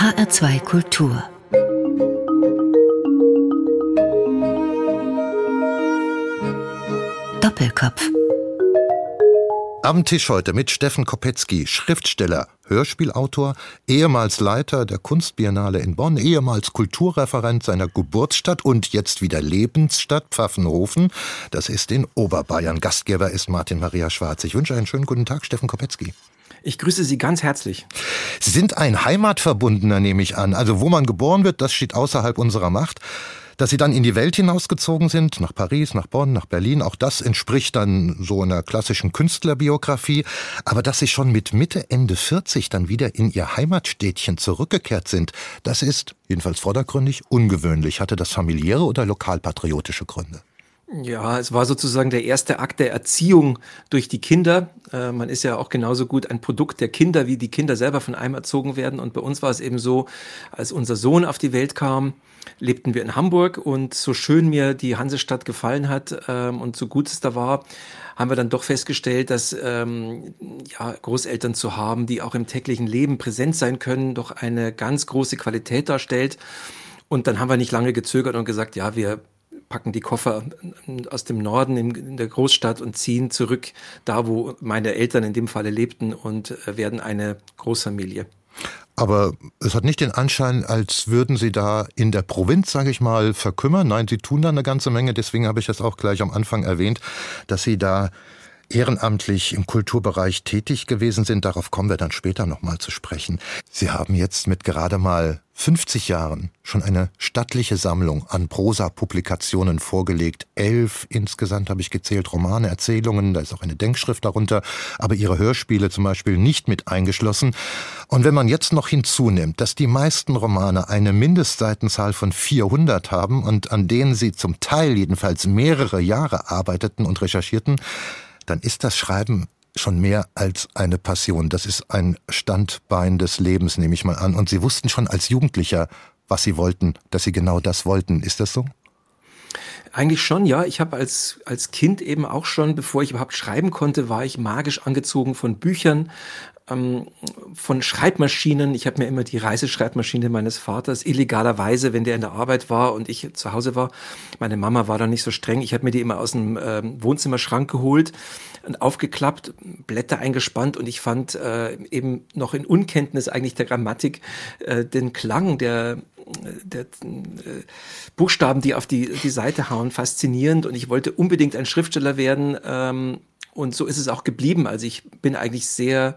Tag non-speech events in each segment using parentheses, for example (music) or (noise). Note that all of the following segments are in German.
HR2 Kultur Doppelkopf am Tisch heute mit Steffen Kopetzky, Schriftsteller, Hörspielautor, ehemals Leiter der Kunstbiennale in Bonn, ehemals Kulturreferent seiner Geburtsstadt und jetzt wieder Lebensstadt Pfaffenhofen. Das ist in Oberbayern. Gastgeber ist Martin Maria Schwarz. Ich wünsche einen schönen guten Tag, Steffen Kopetzky. Ich grüße Sie ganz herzlich. Sie sind ein Heimatverbundener, nehme ich an. Also wo man geboren wird, das steht außerhalb unserer Macht. Dass sie dann in die Welt hinausgezogen sind, nach Paris, nach Bonn, nach Berlin, auch das entspricht dann so einer klassischen Künstlerbiografie. Aber dass sie schon mit Mitte, Ende 40 dann wieder in ihr Heimatstädtchen zurückgekehrt sind, das ist, jedenfalls vordergründig, ungewöhnlich. Hatte das familiäre oder lokalpatriotische Gründe? Ja, es war sozusagen der erste Akt der Erziehung durch die Kinder. Äh, man ist ja auch genauso gut ein Produkt der Kinder, wie die Kinder selber von einem erzogen werden. Und bei uns war es eben so, als unser Sohn auf die Welt kam, lebten wir in Hamburg und so schön mir die Hansestadt gefallen hat ähm, und so gut es da war, haben wir dann doch festgestellt, dass ähm, ja, Großeltern zu haben, die auch im täglichen Leben präsent sein können, doch eine ganz große Qualität darstellt. Und dann haben wir nicht lange gezögert und gesagt, ja, wir packen die Koffer aus dem Norden in, der Großstadt und ziehen zurück da, wo meine Eltern in dem Falle lebten und äh, werden eine Großfamilie. Aber es hat nicht den Anschein, als würden Sie da in der Provinz, sage ich mal, verkümmern. Nein, Sie tun da eine ganze Menge. Deswegen habe ich es auch gleich am Anfang erwähnt, dass Sie da ehrenamtlich im Kulturbereich tätig gewesen sind. Darauf kommen wir dann später nochmal zu sprechen. Sie haben jetzt mit gerade mal 50 Jahren schon eine stattliche Sammlung an Prosa-Publikationen vorgelegt. Elf insgesamt habe ich gezählt, Romane, Erzählungen, da ist auch eine Denkschrift darunter, aber ihre Hörspiele zum Beispiel nicht mit eingeschlossen. Und wenn man jetzt noch hinzunimmt, dass die meisten Romane eine Mindestseitenzahl von 400 haben und an denen sie zum Teil jedenfalls mehrere Jahre arbeiteten und recherchierten, dann ist das Schreiben schon mehr als eine Passion. Das ist ein Standbein des Lebens, nehme ich mal an. Und Sie wussten schon als Jugendlicher, was Sie wollten, dass Sie genau das wollten. Ist das so? Eigentlich schon, ja. Ich habe als, als Kind eben auch schon, bevor ich überhaupt schreiben konnte, war ich magisch angezogen von Büchern, ähm, von Schreibmaschinen. Ich habe mir immer die Reiseschreibmaschine meines Vaters illegalerweise, wenn der in der Arbeit war und ich zu Hause war, meine Mama war da nicht so streng, ich habe mir die immer aus dem ähm, Wohnzimmerschrank geholt und aufgeklappt, Blätter eingespannt und ich fand äh, eben noch in Unkenntnis eigentlich der Grammatik äh, den Klang der der äh, Buchstaben, die auf die, die Seite hauen, faszinierend und ich wollte unbedingt ein Schriftsteller werden ähm, und so ist es auch geblieben. Also ich bin eigentlich sehr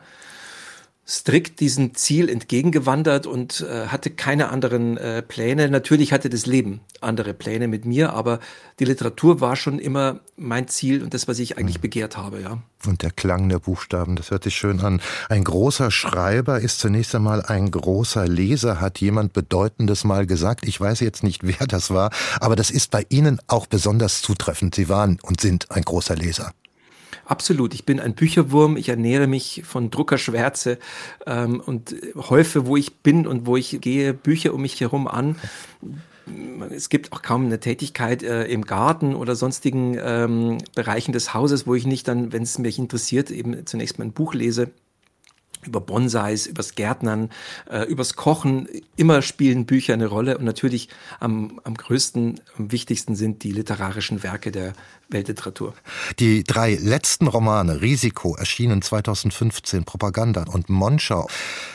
strikt diesem Ziel entgegengewandert und äh, hatte keine anderen äh, Pläne. Natürlich hatte das Leben andere Pläne mit mir, aber die Literatur war schon immer mein Ziel und das, was ich eigentlich mhm. begehrt habe, ja. Und der Klang der Buchstaben, das hört sich schön an. Ein großer Schreiber ist zunächst einmal ein großer Leser, hat jemand Bedeutendes mal gesagt. Ich weiß jetzt nicht, (laughs) wer das war, aber das ist bei Ihnen auch besonders zutreffend. Sie waren und sind ein großer Leser. Absolut. Ich bin ein Bücherwurm. Ich ernähre mich von Druckerschwärze ähm, und häufe, wo ich bin und wo ich gehe, Bücher um mich herum an. Es gibt auch kaum eine Tätigkeit äh, im Garten oder sonstigen ähm, Bereichen des Hauses, wo ich nicht dann, wenn es mich interessiert, eben zunächst mal ein Buch lese über Bonsais, übers Gärtnern, äh, übers Kochen. Immer spielen Bücher eine Rolle und natürlich am, am größten, am wichtigsten sind die literarischen Werke der Weltliteratur. Die drei letzten Romane, Risiko, erschienen 2015, Propaganda und Monschau,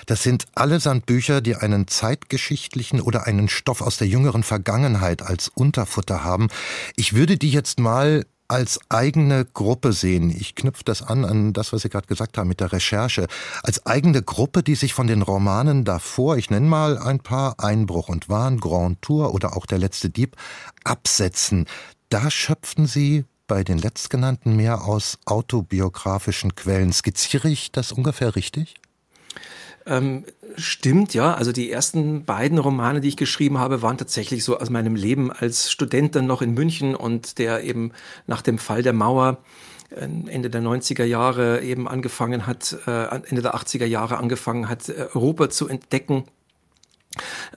das sind allesamt Bücher, die einen zeitgeschichtlichen oder einen Stoff aus der jüngeren Vergangenheit als Unterfutter haben. Ich würde die jetzt mal als eigene Gruppe sehen. Ich knüpfe das an an das, was Sie gerade gesagt haben mit der Recherche. Als eigene Gruppe, die sich von den Romanen davor, ich nenne mal ein paar, Einbruch und Wahn, Grand Tour oder auch Der letzte Dieb, absetzen. Da schöpfen Sie bei den letztgenannten mehr aus autobiografischen Quellen. Skizziere ich das ungefähr richtig? Ähm, stimmt, ja. Also die ersten beiden Romane, die ich geschrieben habe, waren tatsächlich so aus meinem Leben als Student dann noch in München und der eben nach dem Fall der Mauer äh, Ende der 90er Jahre eben angefangen hat, äh, Ende der 80er Jahre angefangen hat, äh, Europa zu entdecken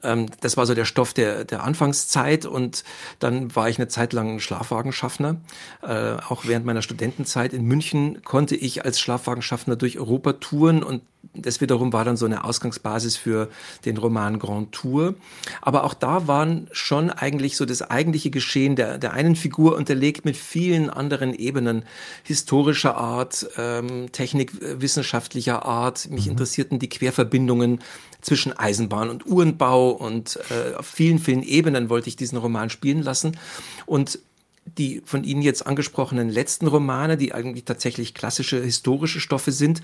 ähm, das war so der Stoff der, der Anfangszeit und dann war ich eine Zeit lang Schlafwagenschaffner. Äh, auch während meiner Studentenzeit in München konnte ich als Schlafwagenschaffner durch Europa touren und das wiederum war dann so eine Ausgangsbasis für den Roman Grand Tour. Aber auch da waren schon eigentlich so das eigentliche Geschehen der, der einen Figur unterlegt mit vielen anderen Ebenen historischer Art, ähm, technikwissenschaftlicher Art. Mich mhm. interessierten die Querverbindungen zwischen Eisenbahn und Uhrenbau und äh, auf vielen, vielen Ebenen wollte ich diesen Roman spielen lassen. Und die von Ihnen jetzt angesprochenen letzten Romane, die eigentlich tatsächlich klassische historische Stoffe sind,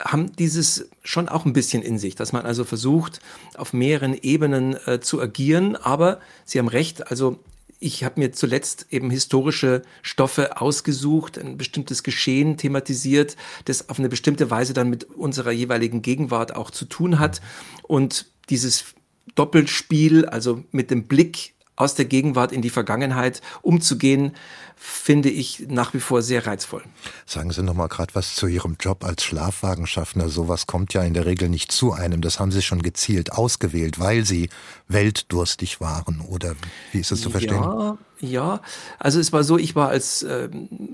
haben dieses schon auch ein bisschen in sich, dass man also versucht, auf mehreren Ebenen äh, zu agieren. Aber Sie haben recht, also ich habe mir zuletzt eben historische Stoffe ausgesucht, ein bestimmtes Geschehen thematisiert, das auf eine bestimmte Weise dann mit unserer jeweiligen Gegenwart auch zu tun hat. Und dieses Doppelspiel, also mit dem Blick aus der Gegenwart in die Vergangenheit umzugehen, finde ich nach wie vor sehr reizvoll. Sagen Sie noch mal gerade was zu Ihrem Job als Schlafwagenschaffner. Sowas kommt ja in der Regel nicht zu einem. Das haben Sie schon gezielt ausgewählt, weil Sie weltdurstig waren. Oder wie ist das zu verstehen? Ja, ja. Also es war so, ich war als äh,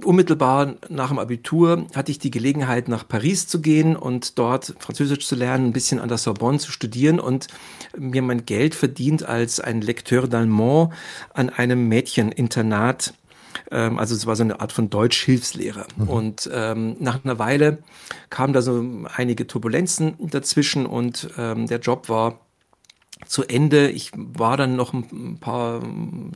unmittelbar nach dem Abitur hatte ich die Gelegenheit nach Paris zu gehen und dort Französisch zu lernen, ein bisschen an der Sorbonne zu studieren und mir mein Geld verdient als ein Lekteur d'Allemand an einem Mädcheninternat ähm, also es war so eine Art von Deutsch-Hilfslehrer. Mhm. Und ähm, nach einer Weile kamen da so einige Turbulenzen dazwischen und ähm, der Job war zu Ende. Ich war dann noch ein paar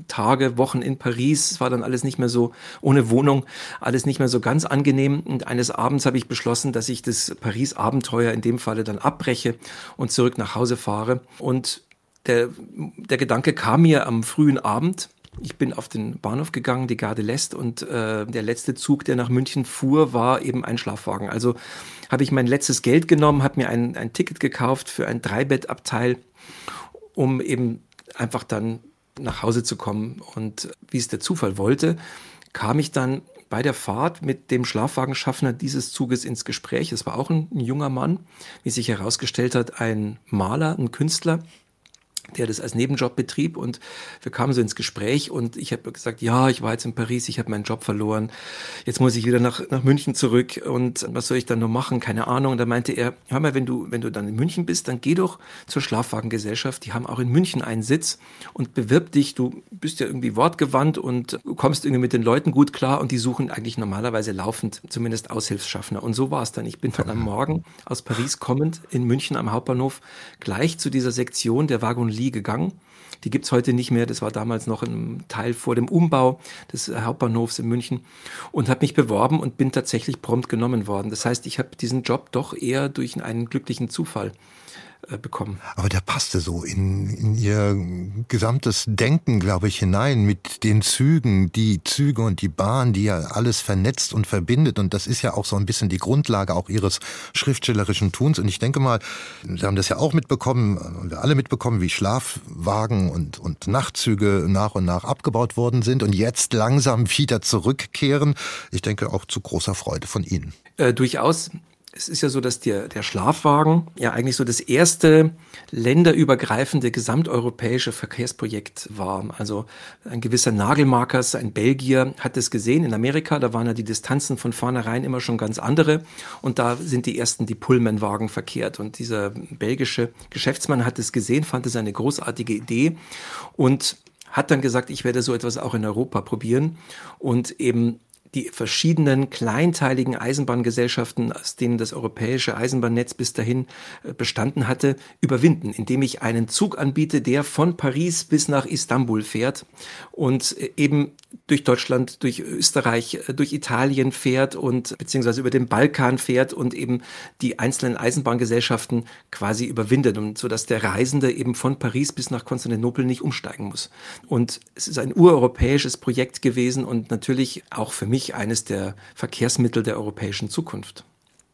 Tage, Wochen in Paris. Es war dann alles nicht mehr so ohne Wohnung, alles nicht mehr so ganz angenehm. Und eines Abends habe ich beschlossen, dass ich das Paris-Abenteuer in dem Falle dann abbreche und zurück nach Hause fahre. Und der, der Gedanke kam mir am frühen Abend ich bin auf den Bahnhof gegangen, die Garde lässt und äh, der letzte Zug, der nach München fuhr, war eben ein Schlafwagen. Also habe ich mein letztes Geld genommen, habe mir ein, ein Ticket gekauft für ein Dreibettabteil, um eben einfach dann nach Hause zu kommen. Und wie es der Zufall wollte, kam ich dann bei der Fahrt mit dem Schlafwagenschaffner dieses Zuges ins Gespräch. Es war auch ein, ein junger Mann, wie sich herausgestellt hat, ein Maler, ein Künstler, der das als Nebenjob betrieb und wir kamen so ins Gespräch und ich habe gesagt, ja, ich war jetzt in Paris, ich habe meinen Job verloren, jetzt muss ich wieder nach, nach München zurück und was soll ich dann nur machen, keine Ahnung. Und da meinte er, hör mal, wenn du, wenn du dann in München bist, dann geh doch zur Schlafwagengesellschaft, die haben auch in München einen Sitz und bewirb dich, du bist ja irgendwie wortgewandt und kommst irgendwie mit den Leuten gut klar und die suchen eigentlich normalerweise laufend zumindest Aushilfsschaffner. Und so war es dann. Ich bin dann am Morgen aus Paris kommend in München am Hauptbahnhof gleich zu dieser Sektion der Wagon Lee gegangen. Die gibt es heute nicht mehr. Das war damals noch ein Teil vor dem Umbau des Hauptbahnhofs in München und habe mich beworben und bin tatsächlich prompt genommen worden. Das heißt, ich habe diesen Job doch eher durch einen glücklichen Zufall bekommen. Aber der passte so in, in ihr gesamtes Denken, glaube ich, hinein mit den Zügen, die Züge und die Bahn, die ja alles vernetzt und verbindet. Und das ist ja auch so ein bisschen die Grundlage auch ihres schriftstellerischen Tuns. Und ich denke mal, Sie haben das ja auch mitbekommen, wir alle mitbekommen, wie Schlafwagen und, und Nachtzüge nach und nach abgebaut worden sind und jetzt langsam (laughs) wieder zurückkehren. Ich denke auch zu großer Freude von Ihnen. Äh, durchaus es ist ja so, dass der, der Schlafwagen ja eigentlich so das erste länderübergreifende gesamteuropäische Verkehrsprojekt war. Also ein gewisser Nagelmarkers, ein Belgier, hat es gesehen in Amerika. Da waren ja die Distanzen von vornherein immer schon ganz andere. Und da sind die ersten die Pullmanwagen verkehrt. Und dieser belgische Geschäftsmann hat es gesehen, fand es eine großartige Idee und hat dann gesagt, ich werde so etwas auch in Europa probieren und eben die verschiedenen kleinteiligen Eisenbahngesellschaften, aus denen das europäische Eisenbahnnetz bis dahin äh, bestanden hatte, überwinden, indem ich einen Zug anbiete, der von Paris bis nach Istanbul fährt und äh, eben durch Deutschland, durch Österreich, äh, durch Italien fährt und beziehungsweise über den Balkan fährt und eben die einzelnen Eisenbahngesellschaften quasi überwindet und so dass der Reisende eben von Paris bis nach Konstantinopel nicht umsteigen muss. Und es ist ein ureuropäisches Projekt gewesen und natürlich auch für mich mich eines der Verkehrsmittel der europäischen Zukunft.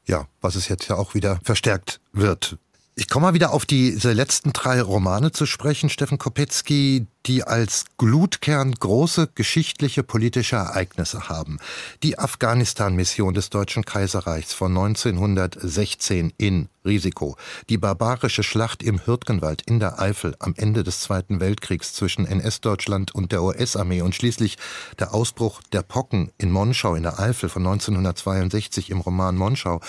Ja, was es jetzt ja auch wieder verstärkt wird. Ich komme mal wieder auf diese letzten drei Romane zu sprechen, Steffen Kopetzky, die als Glutkern große geschichtliche politische Ereignisse haben. Die Afghanistan-Mission des Deutschen Kaiserreichs von 1916 in Risiko, die barbarische Schlacht im Hürtgenwald in der Eifel am Ende des Zweiten Weltkriegs zwischen NS-Deutschland und der US-Armee und schließlich der Ausbruch der Pocken in Monschau in der Eifel von 1962 im Roman Monschau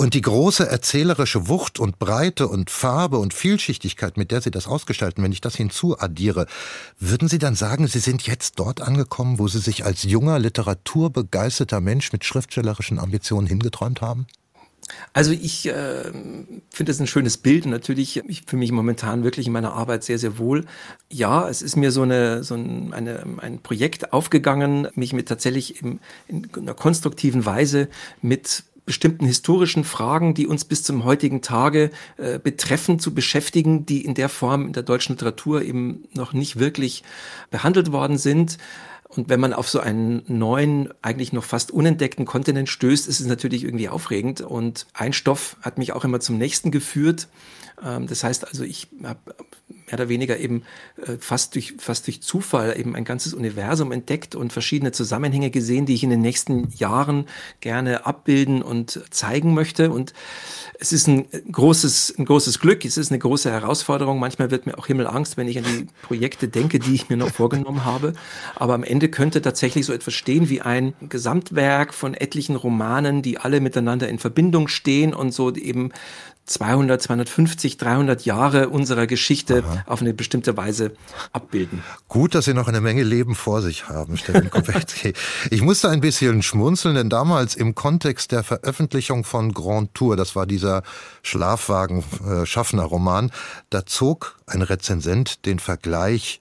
Und die große erzählerische Wucht und Breite und Farbe und Vielschichtigkeit, mit der Sie das ausgestalten, wenn ich das hinzuaddiere, würden Sie dann sagen, Sie sind jetzt dort angekommen, wo Sie sich als junger, literaturbegeisterter Mensch mit schriftstellerischen Ambitionen hingeträumt haben? Also ich äh, finde es ein schönes Bild und natürlich, ich fühle mich momentan wirklich in meiner Arbeit sehr, sehr wohl. Ja, es ist mir so, eine, so ein, eine, ein Projekt aufgegangen, mich mit tatsächlich im, in einer konstruktiven Weise mit bestimmten historischen Fragen, die uns bis zum heutigen Tage äh, betreffen, zu beschäftigen, die in der Form in der deutschen Literatur eben noch nicht wirklich behandelt worden sind. Und wenn man auf so einen neuen, eigentlich noch fast unentdeckten Kontinent stößt, ist es natürlich irgendwie aufregend. Und ein Stoff hat mich auch immer zum nächsten geführt. Ähm, das heißt also, ich habe mehr oder weniger eben äh, fast durch, fast durch Zufall eben ein ganzes Universum entdeckt und verschiedene Zusammenhänge gesehen, die ich in den nächsten Jahren gerne abbilden und zeigen möchte. Und es ist ein großes, ein großes Glück, es ist eine große Herausforderung. Manchmal wird mir auch Himmelangst, wenn ich an die Projekte denke, die ich mir noch vorgenommen habe. Aber am Ende könnte tatsächlich so etwas stehen wie ein Gesamtwerk von etlichen Romanen, die alle miteinander in Verbindung stehen und so eben 200, 250, 300 Jahre unserer Geschichte Aha. auf eine bestimmte Weise abbilden. Gut, dass Sie noch eine Menge Leben vor sich haben, Steffen (laughs) Kopetzky. ich musste ein bisschen schmunzeln, denn damals im Kontext der Veröffentlichung von Grand Tour, das war dieser Schlafwagen-Schaffner-Roman, da zog ein Rezensent den Vergleich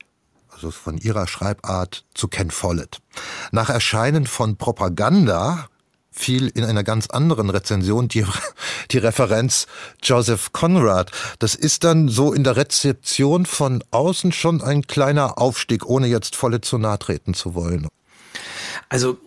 also von ihrer Schreibart zu Ken Follett. Nach Erscheinen von Propaganda fiel in einer ganz anderen Rezension die, die Referenz Joseph Conrad. Das ist dann so in der Rezeption von außen schon ein kleiner Aufstieg, ohne jetzt volle zu nahe treten zu wollen. Also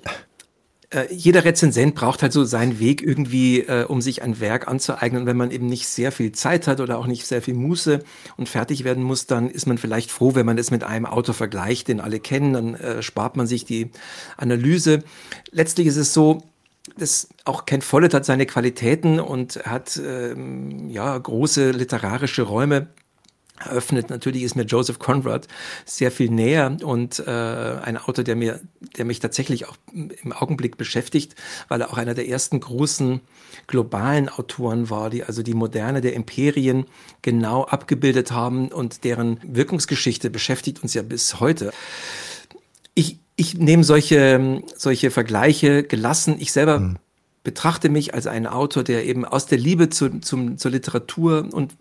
äh, jeder Rezensent braucht halt so seinen Weg irgendwie, äh, um sich ein Werk anzueignen. Und wenn man eben nicht sehr viel Zeit hat oder auch nicht sehr viel Muße und fertig werden muss, dann ist man vielleicht froh, wenn man es mit einem Autor vergleicht, den alle kennen. Dann äh, spart man sich die Analyse. Letztlich ist es so, das auch Ken Follett hat seine Qualitäten und hat ähm, ja große literarische Räume eröffnet. Natürlich ist mir Joseph Conrad sehr viel näher und äh, ein Autor, der mir, der mich tatsächlich auch im Augenblick beschäftigt, weil er auch einer der ersten großen globalen Autoren war, die also die Moderne der Imperien genau abgebildet haben und deren Wirkungsgeschichte beschäftigt uns ja bis heute. Ich, ich nehme solche, solche Vergleiche gelassen. Ich selber hm. betrachte mich als einen Autor, der eben aus der Liebe zu, zum, zur Literatur und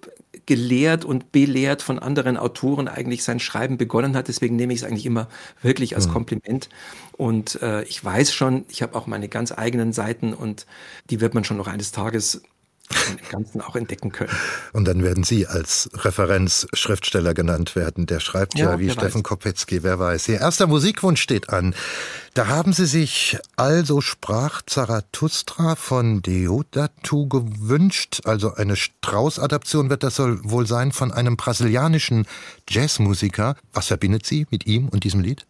gelehrt und belehrt von anderen Autoren eigentlich sein Schreiben begonnen hat. Deswegen nehme ich es eigentlich immer wirklich als hm. Kompliment. Und äh, ich weiß schon, ich habe auch meine ganz eigenen Seiten und die wird man schon noch eines Tages im Ganzen auch entdecken können. Und dann werden Sie als Referenzschriftsteller genannt werden. Der schreibt ja, ja wie Steffen weiß. Kopetzky, wer weiß. Ihr erster Musikwunsch steht an. Da haben Sie sich Also sprach Zarathustra von Deodatu gewünscht. Also eine Strauß-Adaption wird das wohl sein von einem brasilianischen Jazzmusiker. Was verbindet Sie mit ihm und diesem Lied?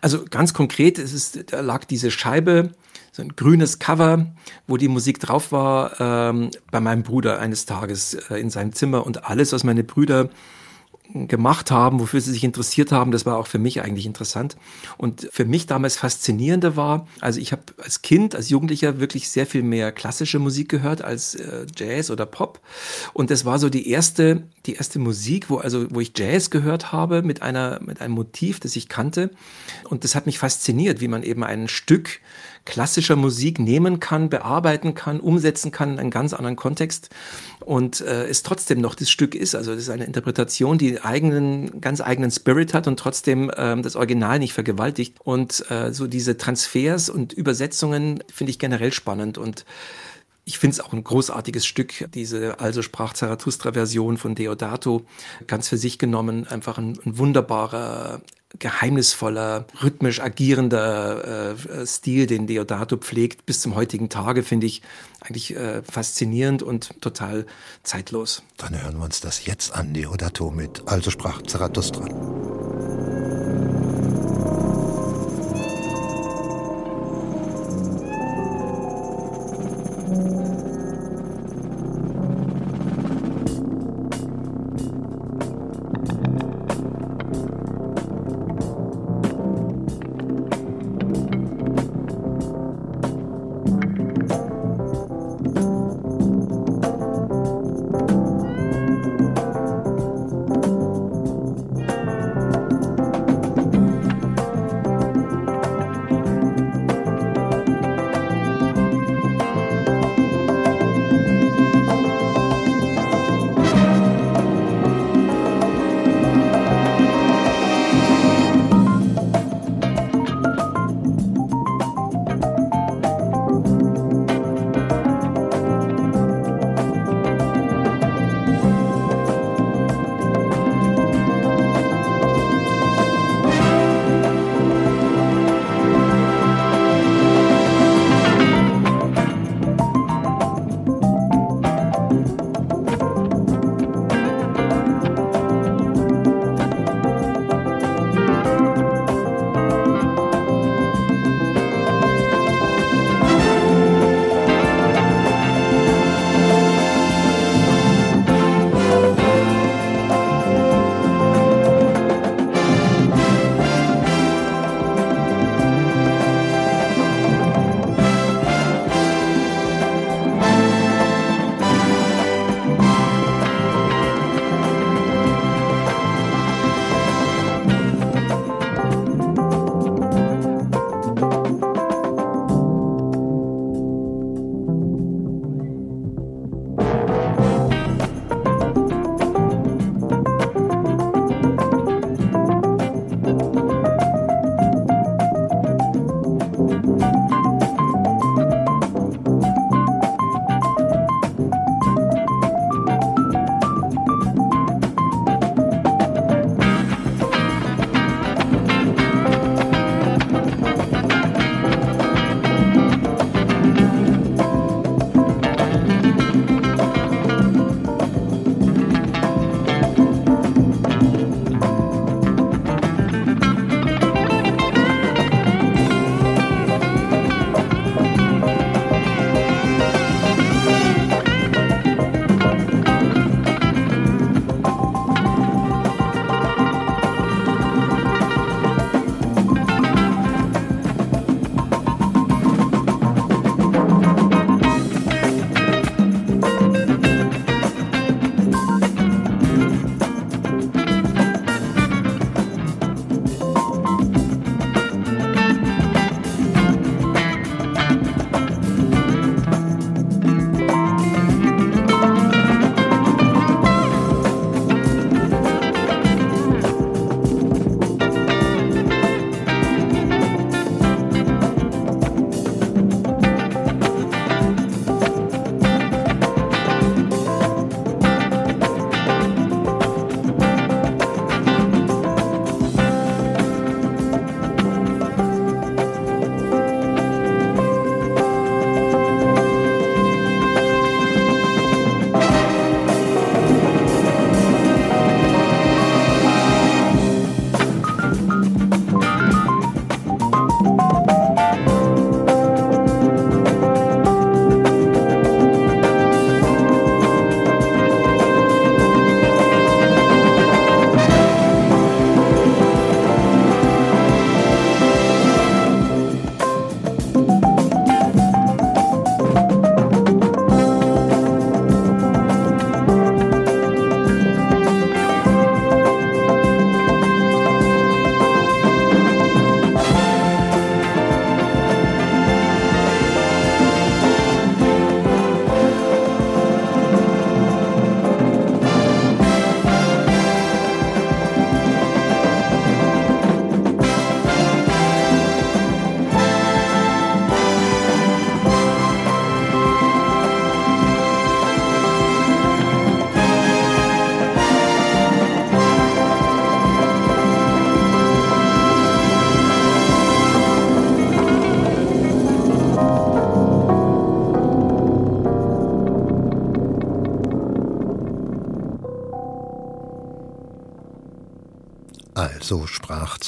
Also ganz konkret, es ist, da lag diese Scheibe so ein grünes Cover, wo die Musik drauf war, ähm, bei meinem Bruder eines Tages äh, in seinem Zimmer und alles, was meine Brüder gemacht haben, wofür sie sich interessiert haben, das war auch für mich eigentlich interessant. Und für mich damals faszinierende war, also ich habe als Kind, als Jugendlicher wirklich sehr viel mehr klassische Musik gehört als äh, Jazz oder Pop. Und das war so die erste, die erste Musik, wo also wo ich Jazz gehört habe mit einer mit einem Motiv, das ich kannte. Und das hat mich fasziniert, wie man eben ein Stück klassischer Musik nehmen kann, bearbeiten kann, umsetzen kann in einen ganz anderen Kontext und äh, es trotzdem noch das Stück ist. Also das ist eine Interpretation, die eigenen, ganz eigenen Spirit hat und trotzdem ähm, das Original nicht vergewaltigt. Und äh, so diese Transfers und Übersetzungen finde ich generell spannend und ich finde es auch ein großartiges Stück, diese Also sprach Zarathustra-Version von Deodato, ganz für sich genommen, einfach ein, ein wunderbarer geheimnisvoller, rhythmisch agierender äh, Stil, den Deodato pflegt, bis zum heutigen Tage, finde ich eigentlich äh, faszinierend und total zeitlos. Dann hören wir uns das jetzt an, Deodato mit Also sprach Zarathustra.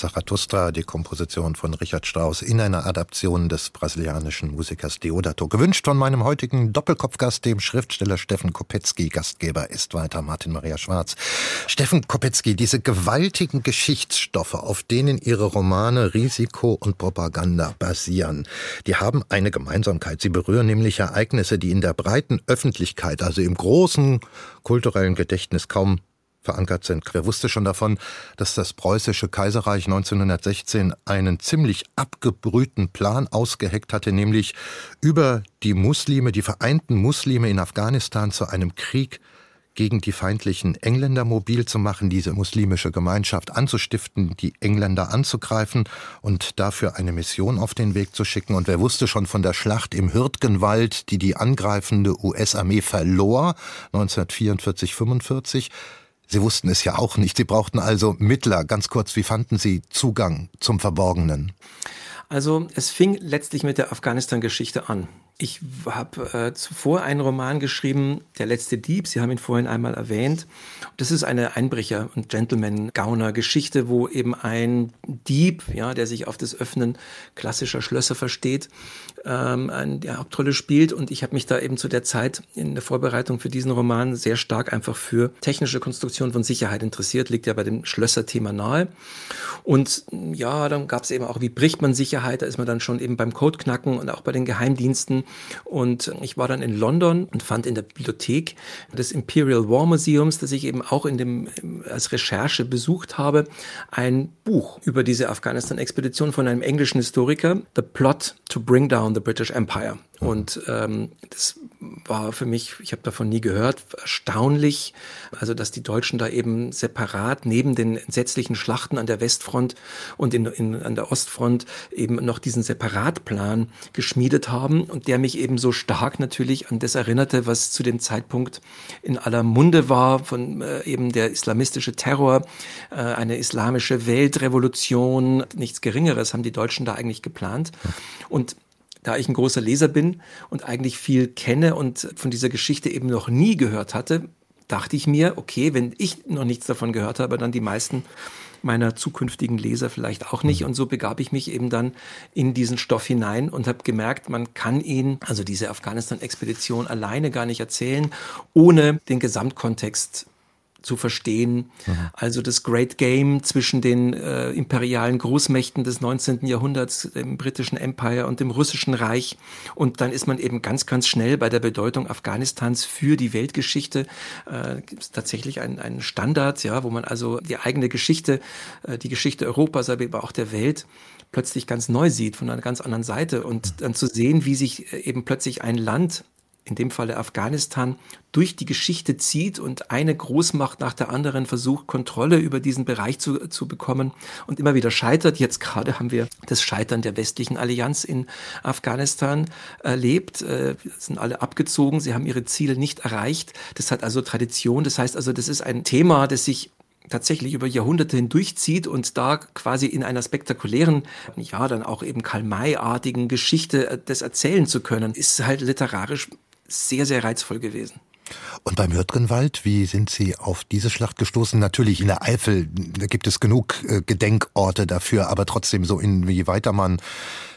Zarathustra, die Komposition von Richard Strauss in einer Adaption des brasilianischen Musikers Deodato. Gewünscht von meinem heutigen Doppelkopfgast, dem Schriftsteller Steffen Kopetzky. Gastgeber ist weiter Martin Maria Schwarz. Steffen Kopetzky, diese gewaltigen Geschichtsstoffe, auf denen Ihre Romane Risiko und Propaganda basieren, die haben eine Gemeinsamkeit. Sie berühren nämlich Ereignisse, die in der breiten Öffentlichkeit, also im großen kulturellen Gedächtnis kaum verankert sind. Wer wusste schon davon, dass das preußische Kaiserreich 1916 einen ziemlich abgebrühten Plan ausgeheckt hatte, nämlich über die Muslime, die vereinten Muslime in Afghanistan zu einem Krieg gegen die feindlichen Engländer mobil zu machen, diese muslimische Gemeinschaft anzustiften, die Engländer anzugreifen und dafür eine Mission auf den Weg zu schicken. Und wer wusste schon von der Schlacht im Hürtgenwald, die die angreifende US-Armee verlor, 1944, 45, Sie wussten es ja auch nicht. Sie brauchten also Mittler. Ganz kurz, wie fanden Sie Zugang zum Verborgenen? Also es fing letztlich mit der Afghanistan-Geschichte an. Ich habe äh, zuvor einen Roman geschrieben, Der letzte Dieb. Sie haben ihn vorhin einmal erwähnt. Das ist eine Einbrecher- und Gentleman-Gauner-Geschichte, wo eben ein Dieb, ja, der sich auf das Öffnen klassischer Schlösser versteht, ähm, eine Hauptrolle spielt. Und ich habe mich da eben zu der Zeit in der Vorbereitung für diesen Roman sehr stark einfach für technische Konstruktion von Sicherheit interessiert. Liegt ja bei dem Schlösser-Thema nahe. Und ja, dann gab es eben auch, wie bricht man Sicherheit? Da ist man dann schon eben beim Codeknacken und auch bei den Geheimdiensten. Und ich war dann in London und fand in der Bibliothek des Imperial War Museums, das ich eben auch in dem, als Recherche besucht habe, ein Buch über diese Afghanistan-Expedition von einem englischen Historiker, The Plot to Bring Down the British Empire. Und ähm, das war für mich, ich habe davon nie gehört, erstaunlich, also dass die Deutschen da eben separat neben den entsetzlichen Schlachten an der Westfront und in, in, an der Ostfront eben noch diesen Separatplan geschmiedet haben und der mich eben so stark natürlich an das erinnerte, was zu dem Zeitpunkt in aller Munde war, von äh, eben der islamistische Terror, äh, eine islamische Weltrevolution, nichts Geringeres haben die Deutschen da eigentlich geplant. Und da ich ein großer Leser bin und eigentlich viel kenne und von dieser Geschichte eben noch nie gehört hatte, dachte ich mir, okay, wenn ich noch nichts davon gehört habe, dann die meisten meiner zukünftigen Leser vielleicht auch nicht. Mhm. Und so begab ich mich eben dann in diesen Stoff hinein und habe gemerkt, man kann ihn, also diese Afghanistan-Expedition alleine gar nicht erzählen, ohne den Gesamtkontext zu verstehen. Mhm. Also das Great Game zwischen den äh, imperialen Großmächten des 19. Jahrhunderts, dem britischen Empire und dem russischen Reich. Und dann ist man eben ganz, ganz schnell bei der Bedeutung Afghanistans für die Weltgeschichte. Äh, gibt es tatsächlich einen, einen Standard, ja, wo man also die eigene Geschichte, äh, die Geschichte Europas, aber auch der Welt plötzlich ganz neu sieht, von einer ganz anderen Seite. Und dann zu sehen, wie sich äh, eben plötzlich ein Land in dem Falle Afghanistan, durch die Geschichte zieht und eine Großmacht nach der anderen versucht, Kontrolle über diesen Bereich zu, zu bekommen und immer wieder scheitert. Jetzt gerade haben wir das Scheitern der westlichen Allianz in Afghanistan erlebt. Äh, sind alle abgezogen, sie haben ihre Ziele nicht erreicht. Das hat also Tradition. Das heißt also, das ist ein Thema, das sich tatsächlich über Jahrhunderte hindurchzieht und da quasi in einer spektakulären, ja, dann auch eben Karl-May-artigen Geschichte äh, das erzählen zu können, ist halt literarisch sehr, sehr reizvoll gewesen. Und beim Hürtgenwald, wie sind Sie auf diese Schlacht gestoßen? Natürlich in der Eifel, da gibt es genug äh, Gedenkorte dafür, aber trotzdem so inwieweit man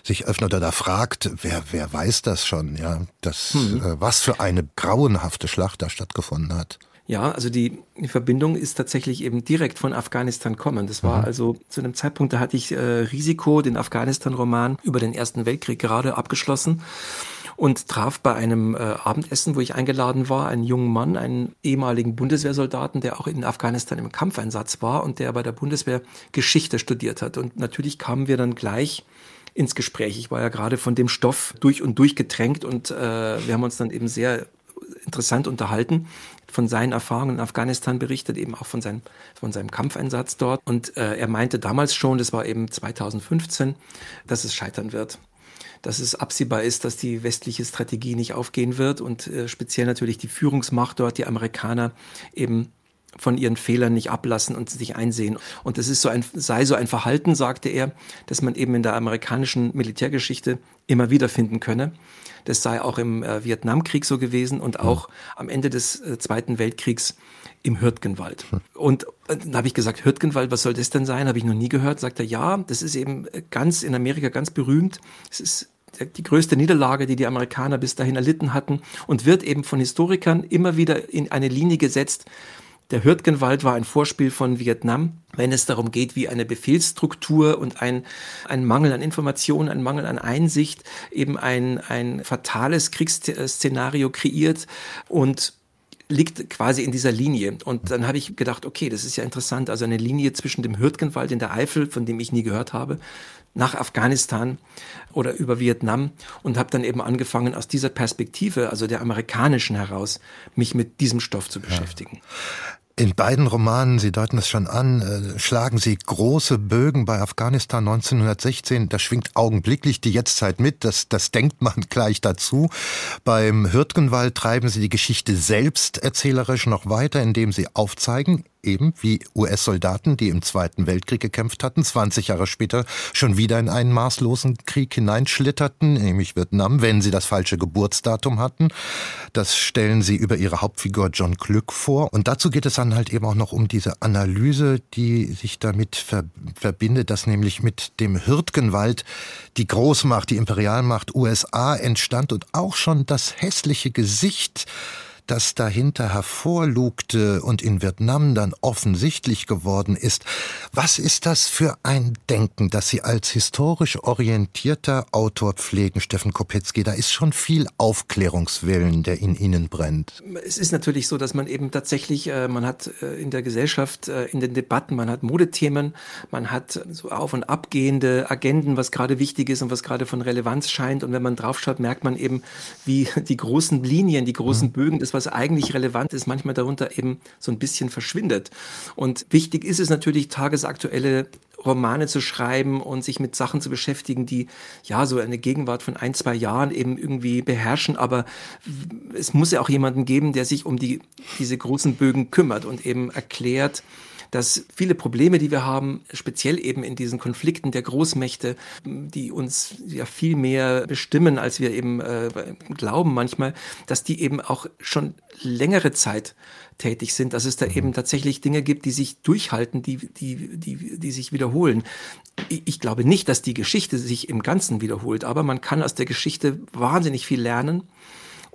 sich öffnet oder da fragt, wer, wer weiß das schon, ja, das, hm. äh, was für eine grauenhafte Schlacht da stattgefunden hat. Ja, also die, die Verbindung ist tatsächlich eben direkt von Afghanistan kommen. Das war mhm. also zu einem Zeitpunkt, da hatte ich äh, Risiko, den Afghanistan-Roman über den Ersten Weltkrieg gerade abgeschlossen und traf bei einem äh, Abendessen, wo ich eingeladen war, einen jungen Mann, einen ehemaligen Bundeswehrsoldaten, der auch in Afghanistan im Kampfeinsatz war und der bei der Bundeswehr Geschichte studiert hat. Und natürlich kamen wir dann gleich ins Gespräch. Ich war ja gerade von dem Stoff durch und durch getränkt und äh, wir haben uns dann eben sehr interessant unterhalten, von seinen Erfahrungen in Afghanistan berichtet, eben auch von, seinem von seinem Kampfeinsatz dort. Und äh, er meinte damals schon, das war eben 2015, dass es scheitern wird dass es absehbar ist, dass die westliche Strategie nicht aufgehen wird und äh, speziell natürlich die Führungsmacht dort, die Amerikaner, eben von ihren Fehlern nicht ablassen und sich einsehen. Und das ist so ein, sei so ein Verhalten, sagte er, dass man eben in der amerikanischen Militärgeschichte immer wieder finden könne. Das sei auch im äh, Vietnamkrieg so gewesen und auch am Ende des äh, Zweiten Weltkriegs im Hürtgenwald. Und äh, dann habe ich gesagt, Hürtgenwald, was soll das denn sein? Habe ich noch nie gehört. Sagt er, ja, das ist eben äh, ganz in Amerika ganz berühmt. Es ist die größte Niederlage, die die Amerikaner bis dahin erlitten hatten und wird eben von Historikern immer wieder in eine Linie gesetzt. Der Hürtgenwald war ein Vorspiel von Vietnam, wenn es darum geht, wie eine Befehlsstruktur und ein, ein Mangel an Informationen, ein Mangel an Einsicht eben ein, ein fatales Kriegsszenario kreiert und liegt quasi in dieser Linie. Und dann habe ich gedacht, okay, das ist ja interessant. Also eine Linie zwischen dem Hürtgenwald in der Eifel, von dem ich nie gehört habe, nach Afghanistan oder über Vietnam und habe dann eben angefangen, aus dieser Perspektive, also der amerikanischen heraus, mich mit diesem Stoff zu beschäftigen. In beiden Romanen, Sie deuten es schon an, äh, schlagen Sie große Bögen bei Afghanistan 1916. Da schwingt augenblicklich die Jetztzeit mit, das, das denkt man (laughs) gleich dazu. Beim Hürtgenwald treiben Sie die Geschichte selbst erzählerisch noch weiter, indem Sie aufzeigen, eben wie US-Soldaten, die im Zweiten Weltkrieg gekämpft hatten, 20 Jahre später schon wieder in einen maßlosen Krieg hineinschlitterten, nämlich Vietnam, wenn sie das falsche Geburtsdatum hatten. Das stellen sie über ihre Hauptfigur John Glück vor. Und dazu geht es dann halt eben auch noch um diese Analyse, die sich damit ver verbindet, dass nämlich mit dem Hürtgenwald die Großmacht, die Imperialmacht USA entstand und auch schon das hässliche Gesicht das dahinter hervorlugte und in Vietnam dann offensichtlich geworden ist. Was ist das für ein Denken, das Sie als historisch orientierter Autor pflegen, Steffen Kopetzky? Da ist schon viel Aufklärungswillen, der in Ihnen brennt. Es ist natürlich so, dass man eben tatsächlich, äh, man hat äh, in der Gesellschaft, äh, in den Debatten, man hat Modethemen, man hat so auf- und abgehende Agenden, was gerade wichtig ist und was gerade von Relevanz scheint. Und wenn man draufschaut, merkt man eben, wie die großen Linien, die großen mhm. Bögen des was eigentlich relevant ist, manchmal darunter eben so ein bisschen verschwindet. Und wichtig ist es natürlich, tagesaktuelle Romane zu schreiben und sich mit Sachen zu beschäftigen, die ja so eine Gegenwart von ein, zwei Jahren eben irgendwie beherrschen. Aber es muss ja auch jemanden geben, der sich um die, diese großen Bögen kümmert und eben erklärt, dass viele Probleme, die wir haben, speziell eben in diesen Konflikten der Großmächte, die uns ja viel mehr bestimmen, als wir eben äh, glauben manchmal, dass die eben auch schon längere Zeit tätig sind, dass es da eben tatsächlich Dinge gibt, die sich durchhalten, die, die, die, die sich wiederholen. Ich glaube nicht, dass die Geschichte sich im Ganzen wiederholt, aber man kann aus der Geschichte wahnsinnig viel lernen.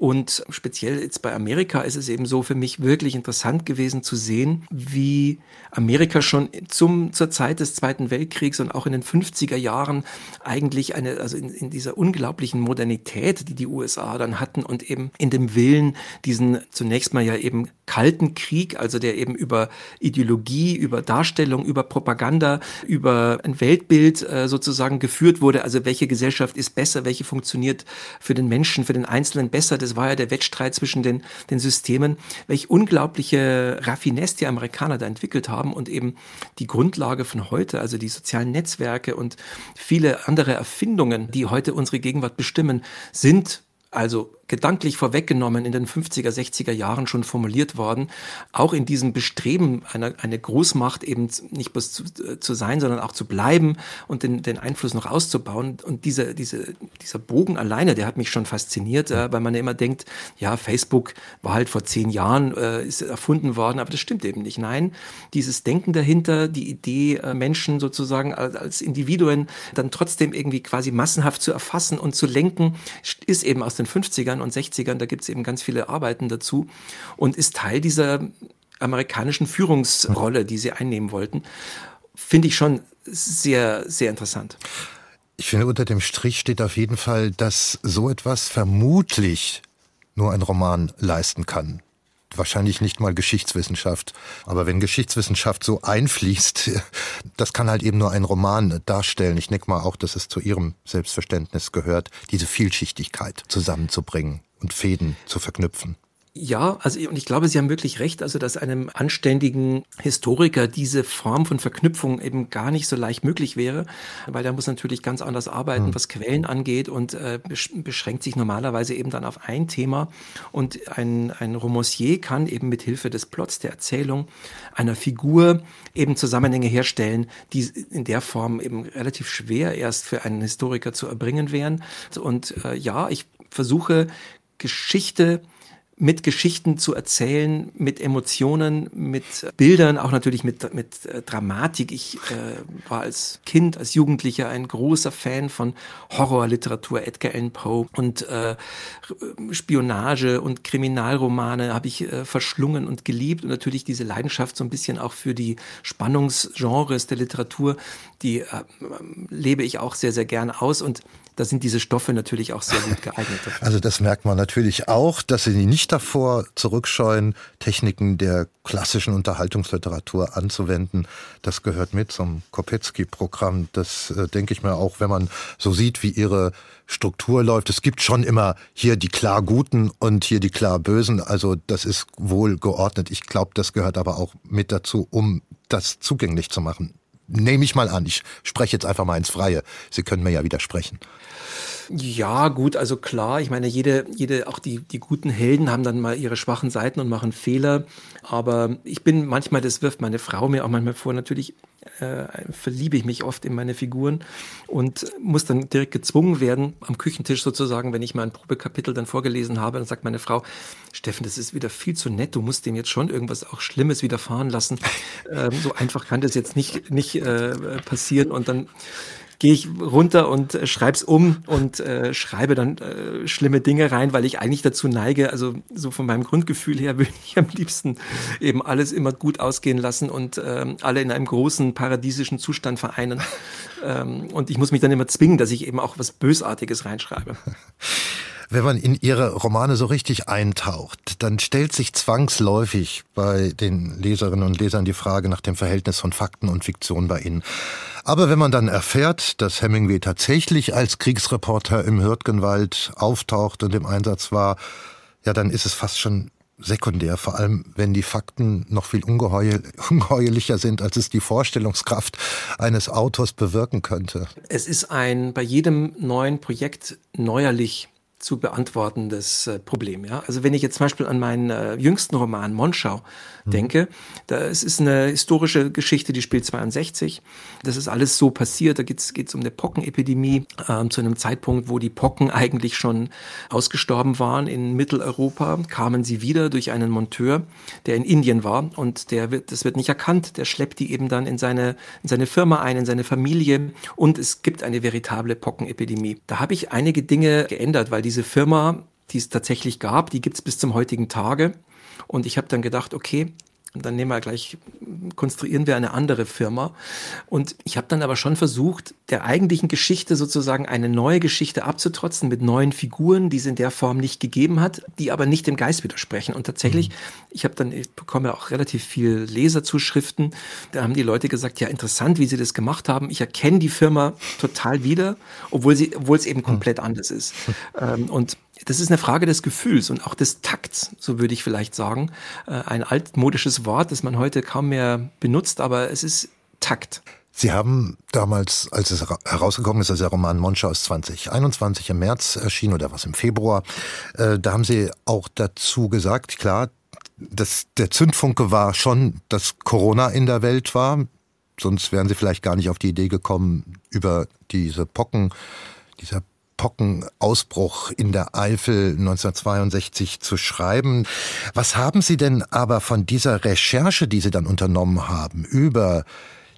Und speziell jetzt bei Amerika ist es eben so für mich wirklich interessant gewesen zu sehen, wie Amerika schon zum, zur Zeit des Zweiten Weltkriegs und auch in den 50er Jahren eigentlich eine, also in, in dieser unglaublichen Modernität, die die USA dann hatten und eben in dem Willen, diesen zunächst mal ja eben kalten Krieg, also der eben über Ideologie, über Darstellung, über Propaganda, über ein Weltbild äh, sozusagen geführt wurde. Also welche Gesellschaft ist besser, welche funktioniert für den Menschen, für den Einzelnen besser. Das war ja der Wettstreit zwischen den, den Systemen. Welche unglaubliche Raffinesse die Amerikaner da entwickelt haben und eben die Grundlage von heute, also die sozialen Netzwerke und viele andere Erfindungen, die heute unsere Gegenwart bestimmen, sind also gedanklich vorweggenommen in den 50er, 60er Jahren schon formuliert worden, auch in diesem Bestreben, eine, eine Großmacht eben nicht bloß zu, äh, zu sein, sondern auch zu bleiben und den, den Einfluss noch auszubauen. Und diese, diese, dieser Bogen alleine, der hat mich schon fasziniert, äh, weil man ja immer denkt, ja, Facebook war halt vor zehn Jahren, äh, ist erfunden worden, aber das stimmt eben nicht. Nein, dieses Denken dahinter, die Idee, äh, Menschen sozusagen als, als Individuen dann trotzdem irgendwie quasi massenhaft zu erfassen und zu lenken, ist eben aus den 50ern 50ern und 60ern, da gibt es eben ganz viele Arbeiten dazu und ist Teil dieser amerikanischen Führungsrolle, die sie einnehmen wollten. Finde ich schon sehr, sehr interessant. Ich finde, unter dem Strich steht auf jeden Fall, dass so etwas vermutlich nur ein Roman leisten kann. Wahrscheinlich nicht mal Geschichtswissenschaft. Aber wenn Geschichtswissenschaft so einfließt, (laughs) das kann halt eben nur ein Roman darstellen. Ich denke mal auch, dass es zu Ihrem Selbstverständnis gehört, diese Vielschichtigkeit zusammenzubringen und Fäden zu verknüpfen. Ja, also und ich glaube, Sie haben wirklich recht, also dass einem anständigen Historiker diese Form von Verknüpfung eben gar nicht so leicht möglich wäre, weil der muss natürlich ganz anders arbeiten, mhm. was Quellen angeht und äh, beschränkt sich normalerweise eben dann auf ein Thema. Und ein, ein Romancier kann eben mit Hilfe des Plots, der Erzählung, einer Figur eben Zusammenhänge herstellen, die in der Form eben relativ schwer erst für einen Historiker zu erbringen wären. Und äh, ja, ich versuche Geschichte mit Geschichten zu erzählen, mit Emotionen, mit Bildern, auch natürlich mit, mit äh, Dramatik. Ich äh, war als Kind, als Jugendlicher ein großer Fan von Horrorliteratur, Edgar Allan Poe und äh, Spionage und Kriminalromane habe ich äh, verschlungen und geliebt. Und natürlich diese Leidenschaft so ein bisschen auch für die Spannungsgenres der Literatur, die äh, lebe ich auch sehr, sehr gern aus und da sind diese Stoffe natürlich auch sehr gut (laughs) geeignet. Also das merkt man natürlich auch, dass sie nicht davor zurückscheuen, Techniken der klassischen Unterhaltungsliteratur anzuwenden. Das gehört mit zum Kopetzky-Programm. Das äh, denke ich mir auch, wenn man so sieht, wie ihre Struktur läuft. Es gibt schon immer hier die klar Guten und hier die klar Bösen. Also das ist wohl geordnet. Ich glaube, das gehört aber auch mit dazu, um das zugänglich zu machen nehme ich mal an. Ich spreche jetzt einfach mal ins Freie. Sie können mir ja widersprechen. Ja, gut, also klar, ich meine, jede, jede, auch die, die guten Helden haben dann mal ihre schwachen Seiten und machen Fehler. Aber ich bin manchmal, das wirft meine Frau mir auch manchmal vor, natürlich äh, verliebe ich mich oft in meine Figuren und muss dann direkt gezwungen werden, am Küchentisch sozusagen, wenn ich mal ein Probekapitel dann vorgelesen habe, dann sagt meine Frau, Steffen, das ist wieder viel zu nett, du musst dem jetzt schon irgendwas auch Schlimmes widerfahren lassen. (laughs) Ähm, so einfach kann das jetzt nicht, nicht äh, passieren und dann gehe ich runter und äh, schreib's um und äh, schreibe dann äh, schlimme Dinge rein, weil ich eigentlich dazu neige, also so von meinem Grundgefühl her (laughs) würde ich am liebsten eben alles immer gut ausgehen lassen und ähm, alle in einem großen paradiesischen Zustand vereinen. ähm, und ich muss mich dann immer zwingen, dass ich eben auch was Bösartiges reinschreibe. (laughs) Wenn man in ihre Romane so richtig eintaucht, dann stellt sich zwangsläufig bei den Leserinnen und Lesern die Frage nach dem Verhältnis von Fakten und Fiktion bei ihnen. Aber wenn man dann erfährt, dass Hemingway tatsächlich als Kriegsreporter im Hürtgenwald auftaucht und im Einsatz war, ja, dann ist es fast schon sekundär, vor allem wenn die Fakten noch viel ungeheuer, (laughs) ungeheuerlicher sind, als es die Vorstellungskraft eines Autors bewirken könnte. Es ist ein bei jedem neuen Projekt neuerlich zu beantwortendes äh, Problem. Ja? Also wenn ich jetzt zum Beispiel an meinen äh, jüngsten Roman Monschau mhm. denke, da es ist eine historische Geschichte, die spielt 62. Das ist alles so passiert. Da geht es um eine Pockenepidemie ähm, zu einem Zeitpunkt, wo die Pocken eigentlich schon ausgestorben waren in Mitteleuropa. Kamen sie wieder durch einen Monteur, der in Indien war und der wird, das wird nicht erkannt. Der schleppt die eben dann in seine, in seine Firma ein, in seine Familie und es gibt eine veritable Pockenepidemie. Da habe ich einige Dinge geändert, weil die diese Firma, die es tatsächlich gab, die gibt es bis zum heutigen Tage. Und ich habe dann gedacht, okay, dann nehmen wir gleich, konstruieren wir eine andere Firma. Und ich habe dann aber schon versucht, der eigentlichen Geschichte sozusagen eine neue Geschichte abzutrotzen mit neuen Figuren, die es in der Form nicht gegeben hat, die aber nicht dem Geist widersprechen. Und tatsächlich, mhm. ich habe dann, ich bekomme auch relativ viel Leserzuschriften. Da haben die Leute gesagt, ja, interessant, wie sie das gemacht haben. Ich erkenne die Firma total wieder, obwohl sie, obwohl es eben mhm. komplett anders ist. Mhm. (laughs) und das ist eine Frage des Gefühls und auch des Takts, so würde ich vielleicht sagen. Äh, ein altmodisches Wort, das man heute kaum mehr benutzt, aber es ist Takt. Sie haben damals, als es herausgekommen ist, als der Roman Monschau aus 2021 im März erschien oder was im Februar, äh, da haben Sie auch dazu gesagt, klar, dass der Zündfunke war schon, dass Corona in der Welt war. Sonst wären Sie vielleicht gar nicht auf die Idee gekommen, über diese Pocken, dieser Pockenausbruch in der Eifel 1962 zu schreiben. Was haben Sie denn aber von dieser Recherche, die Sie dann unternommen haben, über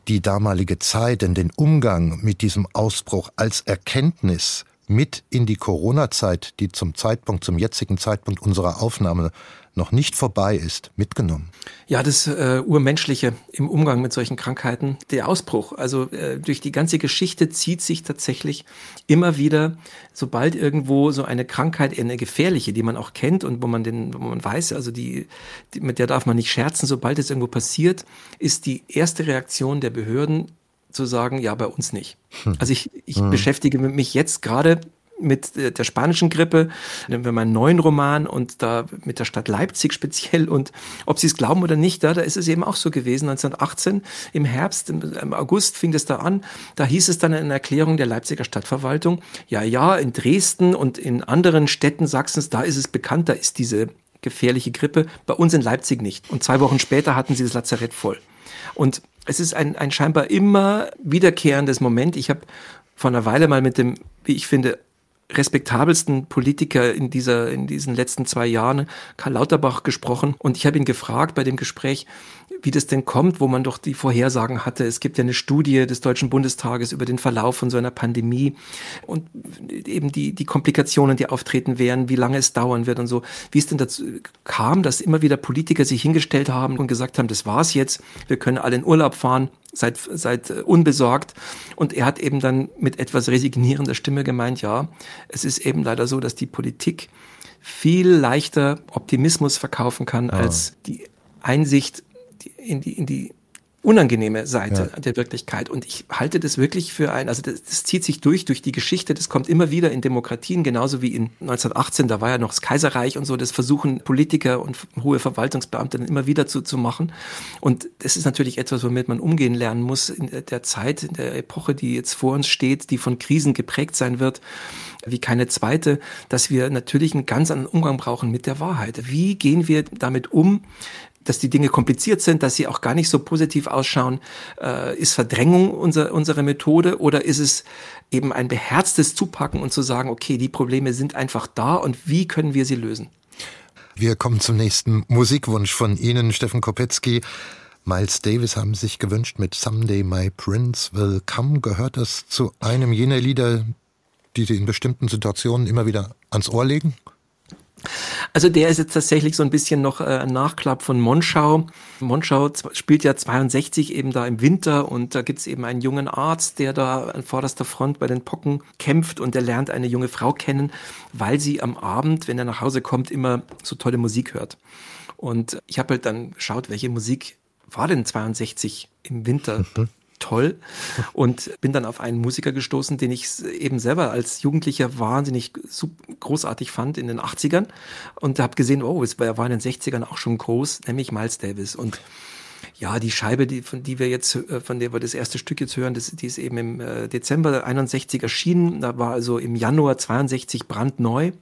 die damalige Zeit, in den Umgang mit diesem Ausbruch als Erkenntnis mit in die Corona-Zeit, die zum Zeitpunkt, zum jetzigen Zeitpunkt unserer Aufnahme noch nicht vorbei ist, mitgenommen? Ja, das äh, Urmenschliche im Umgang mit solchen Krankheiten, der Ausbruch. Also äh, durch die ganze Geschichte zieht sich tatsächlich immer wieder, sobald irgendwo so eine Krankheit, eine gefährliche, die man auch kennt und wo man den, wo man weiß, also die, die mit der darf man nicht scherzen, sobald es irgendwo passiert, ist die erste Reaktion der Behörden zu sagen, ja, bei uns nicht. Hm. Also ich, ich hm. beschäftige mich jetzt gerade mit der spanischen Grippe. Nehmen wir mal einen neuen Roman und da mit der Stadt Leipzig speziell. Und ob Sie es glauben oder nicht, da, da ist es eben auch so gewesen. 1918 im Herbst, im August fing das da an. Da hieß es dann in einer Erklärung der Leipziger Stadtverwaltung, ja, ja, in Dresden und in anderen Städten Sachsens, da ist es bekannt, da ist diese gefährliche Grippe. Bei uns in Leipzig nicht. Und zwei Wochen später hatten sie das Lazarett voll. Und es ist ein, ein scheinbar immer wiederkehrendes Moment. Ich habe vor einer Weile mal mit dem, wie ich finde, respektabelsten Politiker in dieser, in diesen letzten zwei Jahren, Karl Lauterbach, gesprochen. Und ich habe ihn gefragt bei dem Gespräch, wie das denn kommt, wo man doch die Vorhersagen hatte. Es gibt ja eine Studie des Deutschen Bundestages über den Verlauf von so einer Pandemie und eben die, die Komplikationen, die auftreten werden, wie lange es dauern wird und so. Wie es denn dazu kam, dass immer wieder Politiker sich hingestellt haben und gesagt haben, das war's jetzt, wir können alle in Urlaub fahren, seid, seid unbesorgt. Und er hat eben dann mit etwas resignierender Stimme gemeint, ja, es ist eben leider so, dass die Politik viel leichter Optimismus verkaufen kann ah. als die Einsicht in die, in die unangenehme Seite ja. der Wirklichkeit. Und ich halte das wirklich für ein, also das, das, zieht sich durch, durch die Geschichte, das kommt immer wieder in Demokratien, genauso wie in 1918, da war ja noch das Kaiserreich und so, das versuchen Politiker und hohe Verwaltungsbeamte dann immer wieder zu, zu machen. Und das ist natürlich etwas, womit man umgehen lernen muss in der Zeit, in der Epoche, die jetzt vor uns steht, die von Krisen geprägt sein wird wie keine zweite, dass wir natürlich einen ganz anderen Umgang brauchen mit der Wahrheit. Wie gehen wir damit um, dass die Dinge kompliziert sind, dass sie auch gar nicht so positiv ausschauen. Äh, ist Verdrängung unser, unsere Methode oder ist es eben ein beherztes Zupacken und zu sagen, okay, die Probleme sind einfach da und wie können wir sie lösen? Wir kommen zum nächsten Musikwunsch von Ihnen, Steffen Kopetzky. Miles Davis haben sich gewünscht mit Someday My Prince Will Come. Gehört das zu einem jener Lieder, die Sie in bestimmten Situationen immer wieder ans Ohr legen? Also der ist jetzt tatsächlich so ein bisschen noch äh, ein Nachklapp von Monschau. Monschau spielt ja 62 eben da im Winter und da gibt's eben einen jungen Arzt, der da an vorderster Front bei den Pocken kämpft und der lernt eine junge Frau kennen, weil sie am Abend, wenn er nach Hause kommt, immer so tolle Musik hört. Und ich habe halt dann geschaut, welche Musik war denn 62 im Winter? Mhm toll und bin dann auf einen Musiker gestoßen, den ich eben selber als Jugendlicher wahnsinnig großartig fand in den 80ern und habe gesehen, oh, es war in den 60ern auch schon groß, nämlich Miles Davis und ja, die Scheibe, die, von die wir jetzt, äh, von der wir das erste Stück jetzt hören, das, die ist eben im äh, Dezember 61 erschienen. Da war also im Januar 62 brandneu.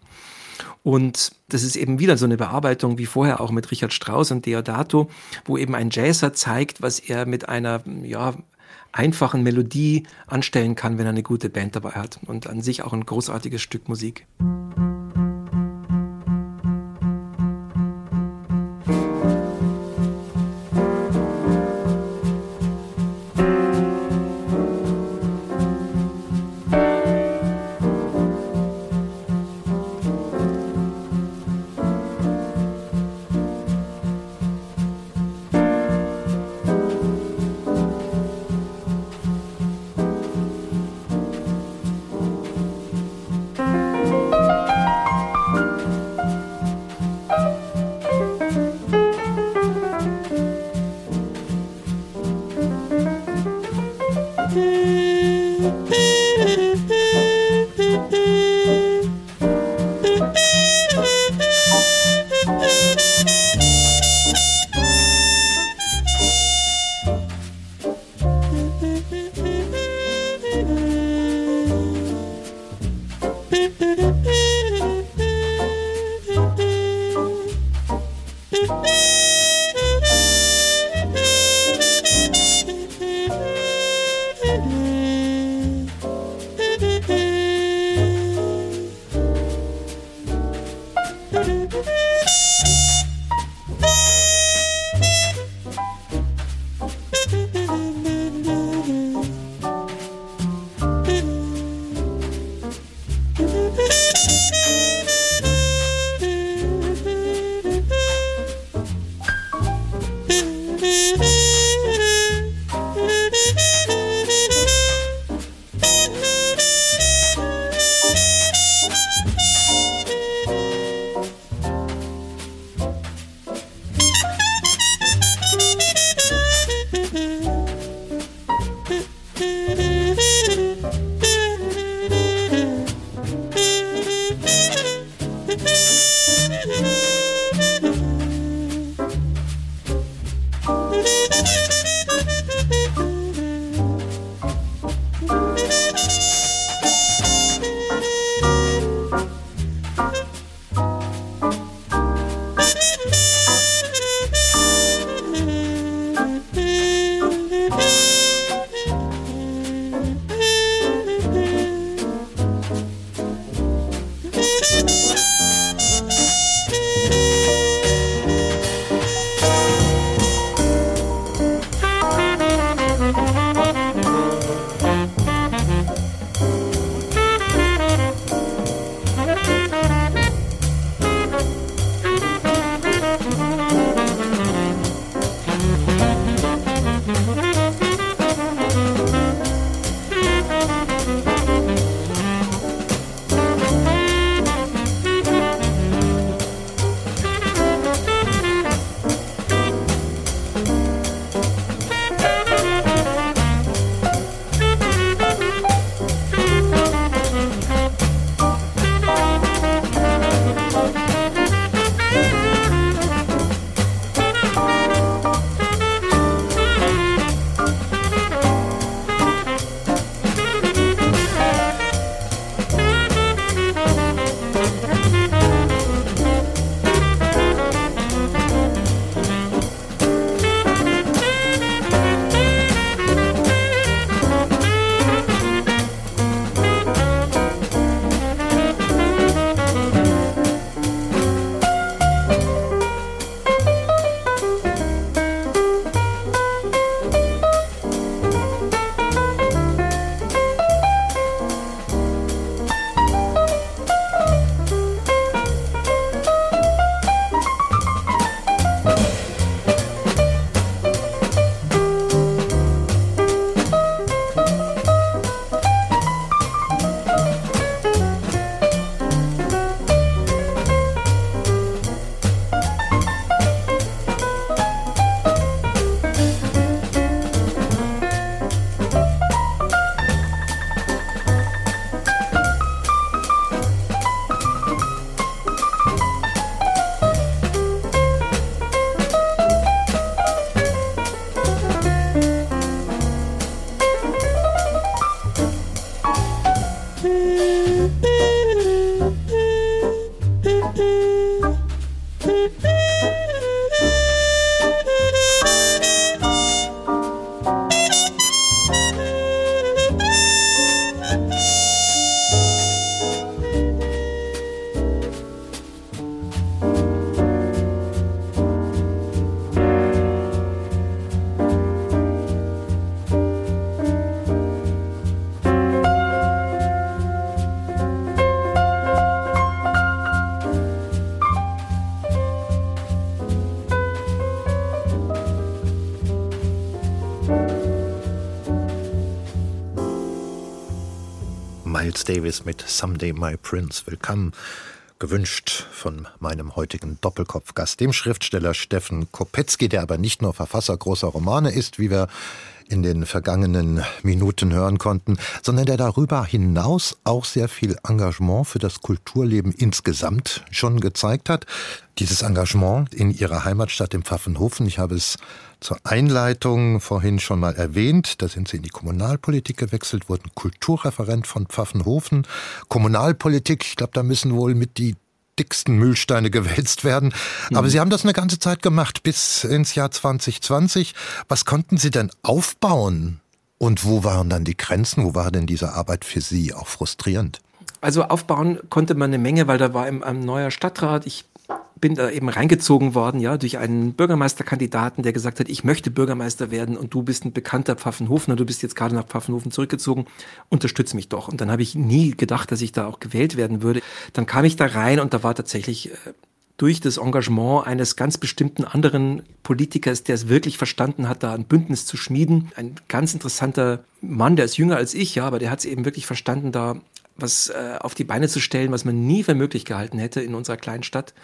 Und das ist eben wieder so eine Bearbeitung wie vorher auch mit Richard Strauss und Deodato, wo eben ein Jazzer zeigt, was er mit einer, ja, einfachen Melodie anstellen kann, wenn er eine gute Band dabei hat. Und an sich auch ein großartiges Stück Musik. Miles Davis mit Someday My Prince. Willkommen gewünscht von meinem heutigen Doppelkopfgast, dem Schriftsteller Steffen Kopetzky, der aber nicht nur Verfasser großer Romane ist, wie wir in den vergangenen Minuten hören konnten, sondern der darüber hinaus auch sehr viel Engagement für das Kulturleben insgesamt schon gezeigt hat. Dieses Engagement in ihrer Heimatstadt im Pfaffenhofen, ich habe es zur Einleitung vorhin schon mal erwähnt, da sind Sie in die Kommunalpolitik gewechselt, wurden Kulturreferent von Pfaffenhofen. Kommunalpolitik, ich glaube, da müssen wohl mit die dicksten Müllsteine gewälzt werden. Aber mhm. Sie haben das eine ganze Zeit gemacht, bis ins Jahr 2020. Was konnten Sie denn aufbauen? Und wo waren dann die Grenzen? Wo war denn diese Arbeit für Sie auch frustrierend? Also aufbauen konnte man eine Menge, weil da war ein neuer Stadtrat. Ich bin da eben reingezogen worden, ja, durch einen Bürgermeisterkandidaten, der gesagt hat, ich möchte Bürgermeister werden und du bist ein bekannter Pfaffenhofener, du bist jetzt gerade nach Pfaffenhofen zurückgezogen, unterstütze mich doch. Und dann habe ich nie gedacht, dass ich da auch gewählt werden würde. Dann kam ich da rein und da war tatsächlich äh, durch das Engagement eines ganz bestimmten anderen Politikers, der es wirklich verstanden hat, da ein Bündnis zu schmieden. Ein ganz interessanter Mann, der ist jünger als ich, ja, aber der hat es eben wirklich verstanden, da was äh, auf die Beine zu stellen, was man nie für möglich gehalten hätte in unserer kleinen Stadt.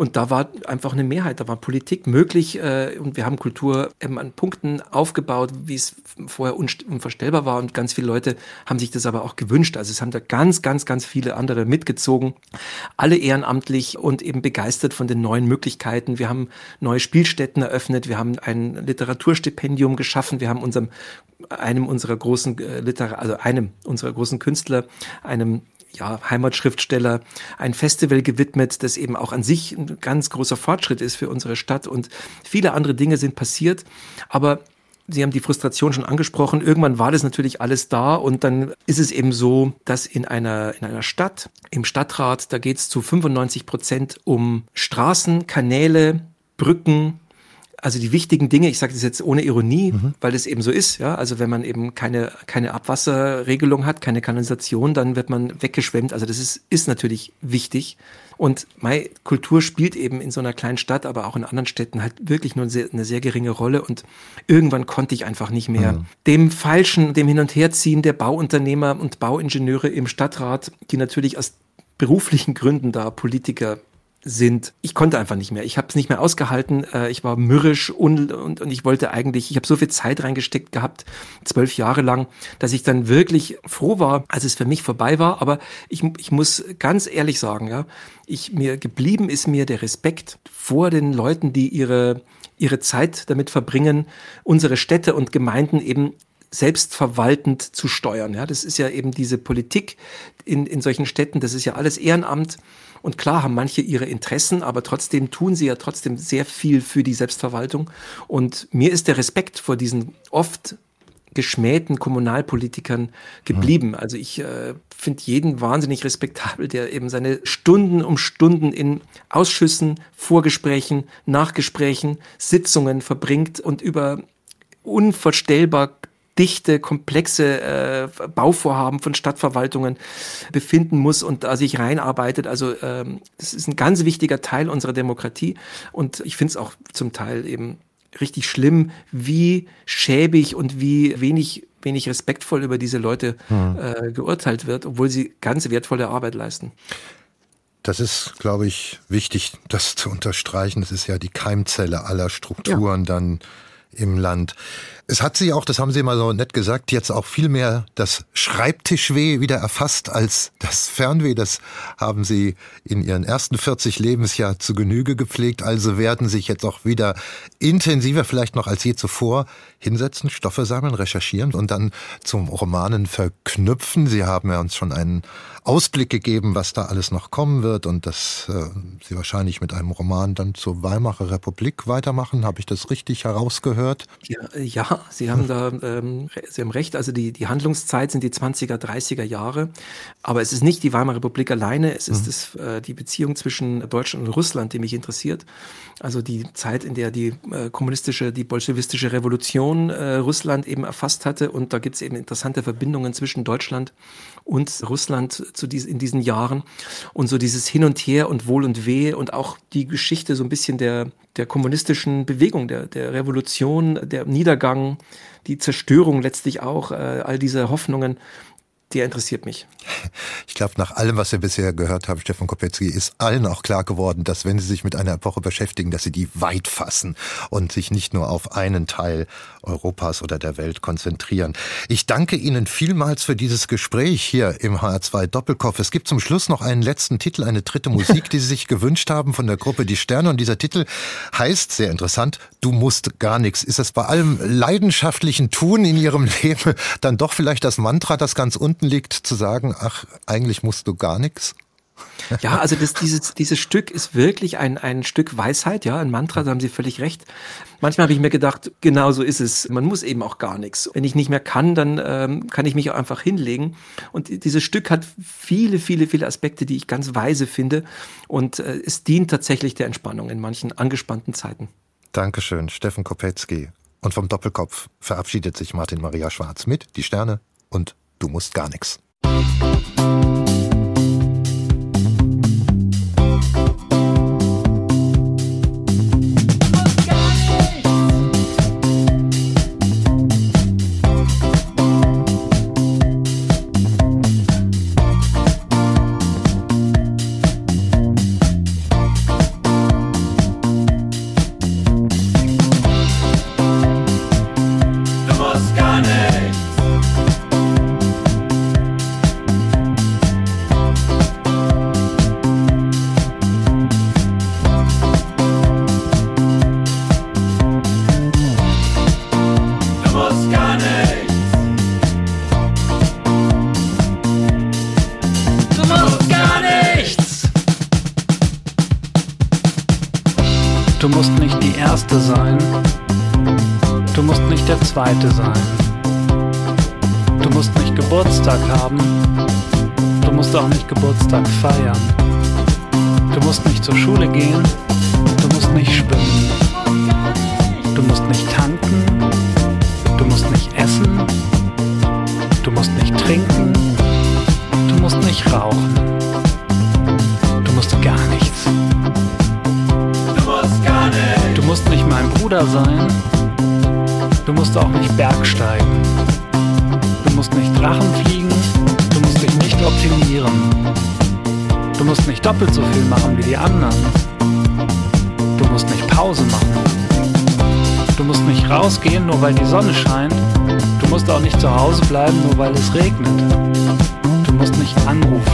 Und da war einfach eine Mehrheit, da war Politik möglich äh, und wir haben Kultur eben an Punkten aufgebaut, wie es vorher unvorstellbar war und ganz viele Leute haben sich das aber auch gewünscht. Also es haben da ganz, ganz, ganz viele andere mitgezogen, alle ehrenamtlich und eben begeistert von den neuen Möglichkeiten. Wir haben neue Spielstätten eröffnet, wir haben ein Literaturstipendium geschaffen, wir haben unserem einem unserer großen äh, Literar also einem unserer großen Künstler, einem ja, Heimatschriftsteller ein Festival gewidmet, das eben auch an sich ein ganz großer Fortschritt ist für unsere Stadt und viele andere Dinge sind passiert. Aber Sie haben die Frustration schon angesprochen. Irgendwann war das natürlich alles da und dann ist es eben so, dass in einer, in einer Stadt, im Stadtrat, da geht es zu 95 Prozent um Straßen, Kanäle, Brücken, also die wichtigen Dinge, ich sage das jetzt ohne Ironie, mhm. weil es eben so ist, ja, also wenn man eben keine, keine Abwasserregelung hat, keine Kanalisation, dann wird man weggeschwemmt, also das ist, ist natürlich wichtig. Und meine Kultur spielt eben in so einer kleinen Stadt, aber auch in anderen Städten halt wirklich nur eine sehr, eine sehr geringe Rolle. Und irgendwann konnte ich einfach nicht mehr mhm. dem Falschen, dem Hin- und Herziehen der Bauunternehmer und Bauingenieure im Stadtrat, die natürlich aus beruflichen Gründen da Politiker sind. Ich konnte einfach nicht mehr. Ich habe es nicht mehr ausgehalten. Äh, ich war mürrisch und, und, und ich wollte eigentlich, ich habe so viel Zeit reingesteckt gehabt, zwölf Jahre lang, dass ich dann wirklich froh war, als es für mich vorbei war. Aber ich, ich muss ganz ehrlich sagen, ja, ich mir geblieben ist mir der Respekt vor den Leuten, die ihre ihre Zeit damit verbringen, unsere Städte und Gemeinden eben selbstverwaltend zu steuern. Ja, das ist ja eben diese Politik in, in solchen Städten, das ist ja alles Ehrenamt. Und klar haben manche ihre Interessen, aber trotzdem tun sie ja trotzdem sehr viel für die Selbstverwaltung. Und mir ist der Respekt vor diesen oft geschmähten Kommunalpolitikern geblieben. Also ich äh, finde jeden wahnsinnig respektabel, der eben seine Stunden um Stunden in Ausschüssen, Vorgesprächen, Nachgesprächen, Sitzungen verbringt und über unvorstellbar dichte, komplexe äh, Bauvorhaben von Stadtverwaltungen befinden muss und da sich reinarbeitet. Also ähm, das ist ein ganz wichtiger Teil unserer Demokratie und ich finde es auch zum Teil eben richtig schlimm, wie schäbig und wie wenig wenig respektvoll über diese Leute hm. äh, geurteilt wird, obwohl sie ganz wertvolle Arbeit leisten. Das ist, glaube ich, wichtig, das zu unterstreichen. Das ist ja die Keimzelle aller Strukturen ja. dann im Land. Es hat sie auch, das haben Sie mal so nett gesagt, jetzt auch viel mehr das Schreibtischweh wieder erfasst als das Fernweh. Das haben Sie in Ihren ersten 40 Lebensjahr zu Genüge gepflegt. Also werden sich jetzt auch wieder intensiver, vielleicht noch als je zuvor, hinsetzen, Stoffe sammeln, recherchieren und dann zum Romanen verknüpfen. Sie haben ja uns schon einen Ausblick gegeben, was da alles noch kommen wird und dass äh, Sie wahrscheinlich mit einem Roman dann zur Weimarer Republik weitermachen. Habe ich das richtig herausgehört? Ja, ja Sie haben da, ähm, Sie haben recht. Also die, die Handlungszeit sind die 20er, 30er Jahre. Aber es ist nicht die Weimarer Republik alleine. Es ist mhm. das, äh, die Beziehung zwischen Deutschland und Russland, die mich interessiert. Also die Zeit, in der die äh, kommunistische, die bolschewistische Revolution äh, Russland eben erfasst hatte. Und da gibt es eben interessante Verbindungen zwischen Deutschland und Russland zu dies, in diesen Jahren. Und so dieses Hin und Her und Wohl und Weh und auch die Geschichte so ein bisschen der, der kommunistischen Bewegung, der, der Revolution, der Niedergang, die Zerstörung letztlich auch, äh, all diese Hoffnungen der interessiert mich. Ich glaube, nach allem, was wir bisher gehört haben, Stefan Kopetzky, ist allen auch klar geworden, dass wenn Sie sich mit einer Epoche beschäftigen, dass Sie die weit fassen und sich nicht nur auf einen Teil Europas oder der Welt konzentrieren. Ich danke Ihnen vielmals für dieses Gespräch hier im HR2 Doppelkopf. Es gibt zum Schluss noch einen letzten Titel, eine dritte Musik, die Sie sich gewünscht haben von der Gruppe Die Sterne. Und dieser Titel heißt, sehr interessant, Du musst gar nichts. Ist es bei allem leidenschaftlichen Tun in Ihrem (laughs) Leben dann doch vielleicht das Mantra, das ganz unten liegt, zu sagen, ach, eigentlich musst du gar nichts? Ja, also das, dieses, dieses Stück ist wirklich ein, ein Stück Weisheit, ja, ein Mantra, da haben Sie völlig recht. Manchmal habe ich mir gedacht, genau so ist es. Man muss eben auch gar nichts. Wenn ich nicht mehr kann, dann ähm, kann ich mich auch einfach hinlegen. Und dieses Stück hat viele, viele, viele Aspekte, die ich ganz weise finde. Und äh, es dient tatsächlich der Entspannung in manchen angespannten Zeiten. Dankeschön, Steffen Kopetzky. Und vom Doppelkopf verabschiedet sich Martin Maria Schwarz mit Die Sterne und Du musst gar nichts. Nicht doppelt so viel machen wie die anderen. Du musst nicht Pause machen. Du musst nicht rausgehen, nur weil die Sonne scheint. Du musst auch nicht zu Hause bleiben, nur weil es regnet. Du musst nicht anrufen.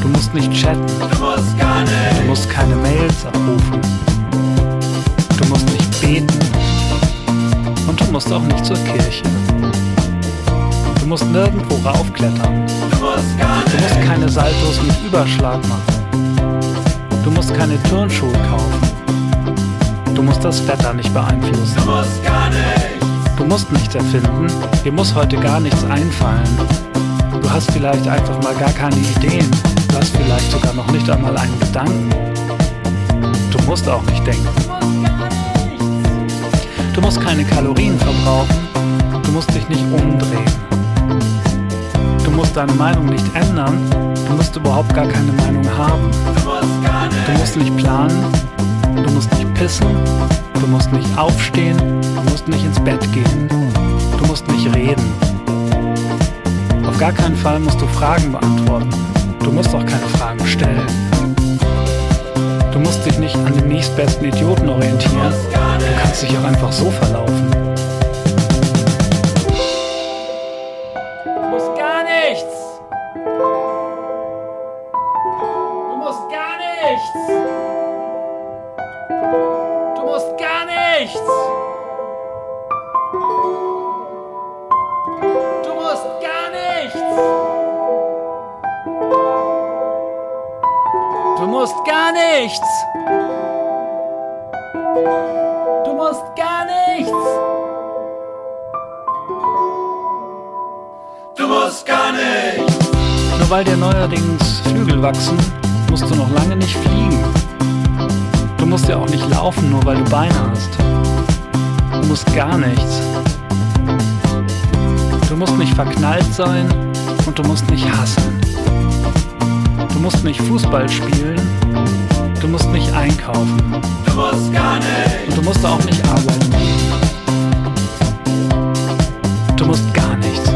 Du musst nicht chatten. Du musst gar nicht. Du musst keine Mails abrufen. Du musst nicht beten du musst auch nicht zur Kirche. Du musst nirgendwo raufklettern. Du musst, du musst keine Saltos mit Überschlag machen. Du musst keine Turnschuhe kaufen. Du musst das Wetter nicht beeinflussen. Du musst gar nichts. Du musst nichts erfinden. Dir muss heute gar nichts einfallen. Du hast vielleicht einfach mal gar keine Ideen. Du hast vielleicht sogar noch nicht einmal einen Gedanken. Du musst auch nicht denken. Du musst keine Kalorien verbrauchen. Du musst dich nicht umdrehen. Du musst deine Meinung nicht ändern. Du musst überhaupt gar keine Meinung haben. Du musst nicht planen. Du musst nicht pissen. Du musst nicht aufstehen. Du musst nicht ins Bett gehen. Du musst nicht reden. Auf gar keinen Fall musst du Fragen beantworten. Du musst auch keine Fragen stellen. Du musst dich nicht an den nächstbesten Idioten orientieren. Du kannst dich auch einfach so verlaufen. Gar nichts. Du musst gar nichts. Du musst gar nichts. weil dir neuerdings Flügel wachsen, musst du noch lange nicht fliegen musst ja auch nicht laufen, nur weil du Beine hast. Du musst gar nichts. Du musst nicht verknallt sein und du musst nicht hassen. Du musst nicht Fußball spielen. Du musst nicht einkaufen. Du musst gar nicht. Und du musst auch nicht arbeiten. Du musst gar nichts.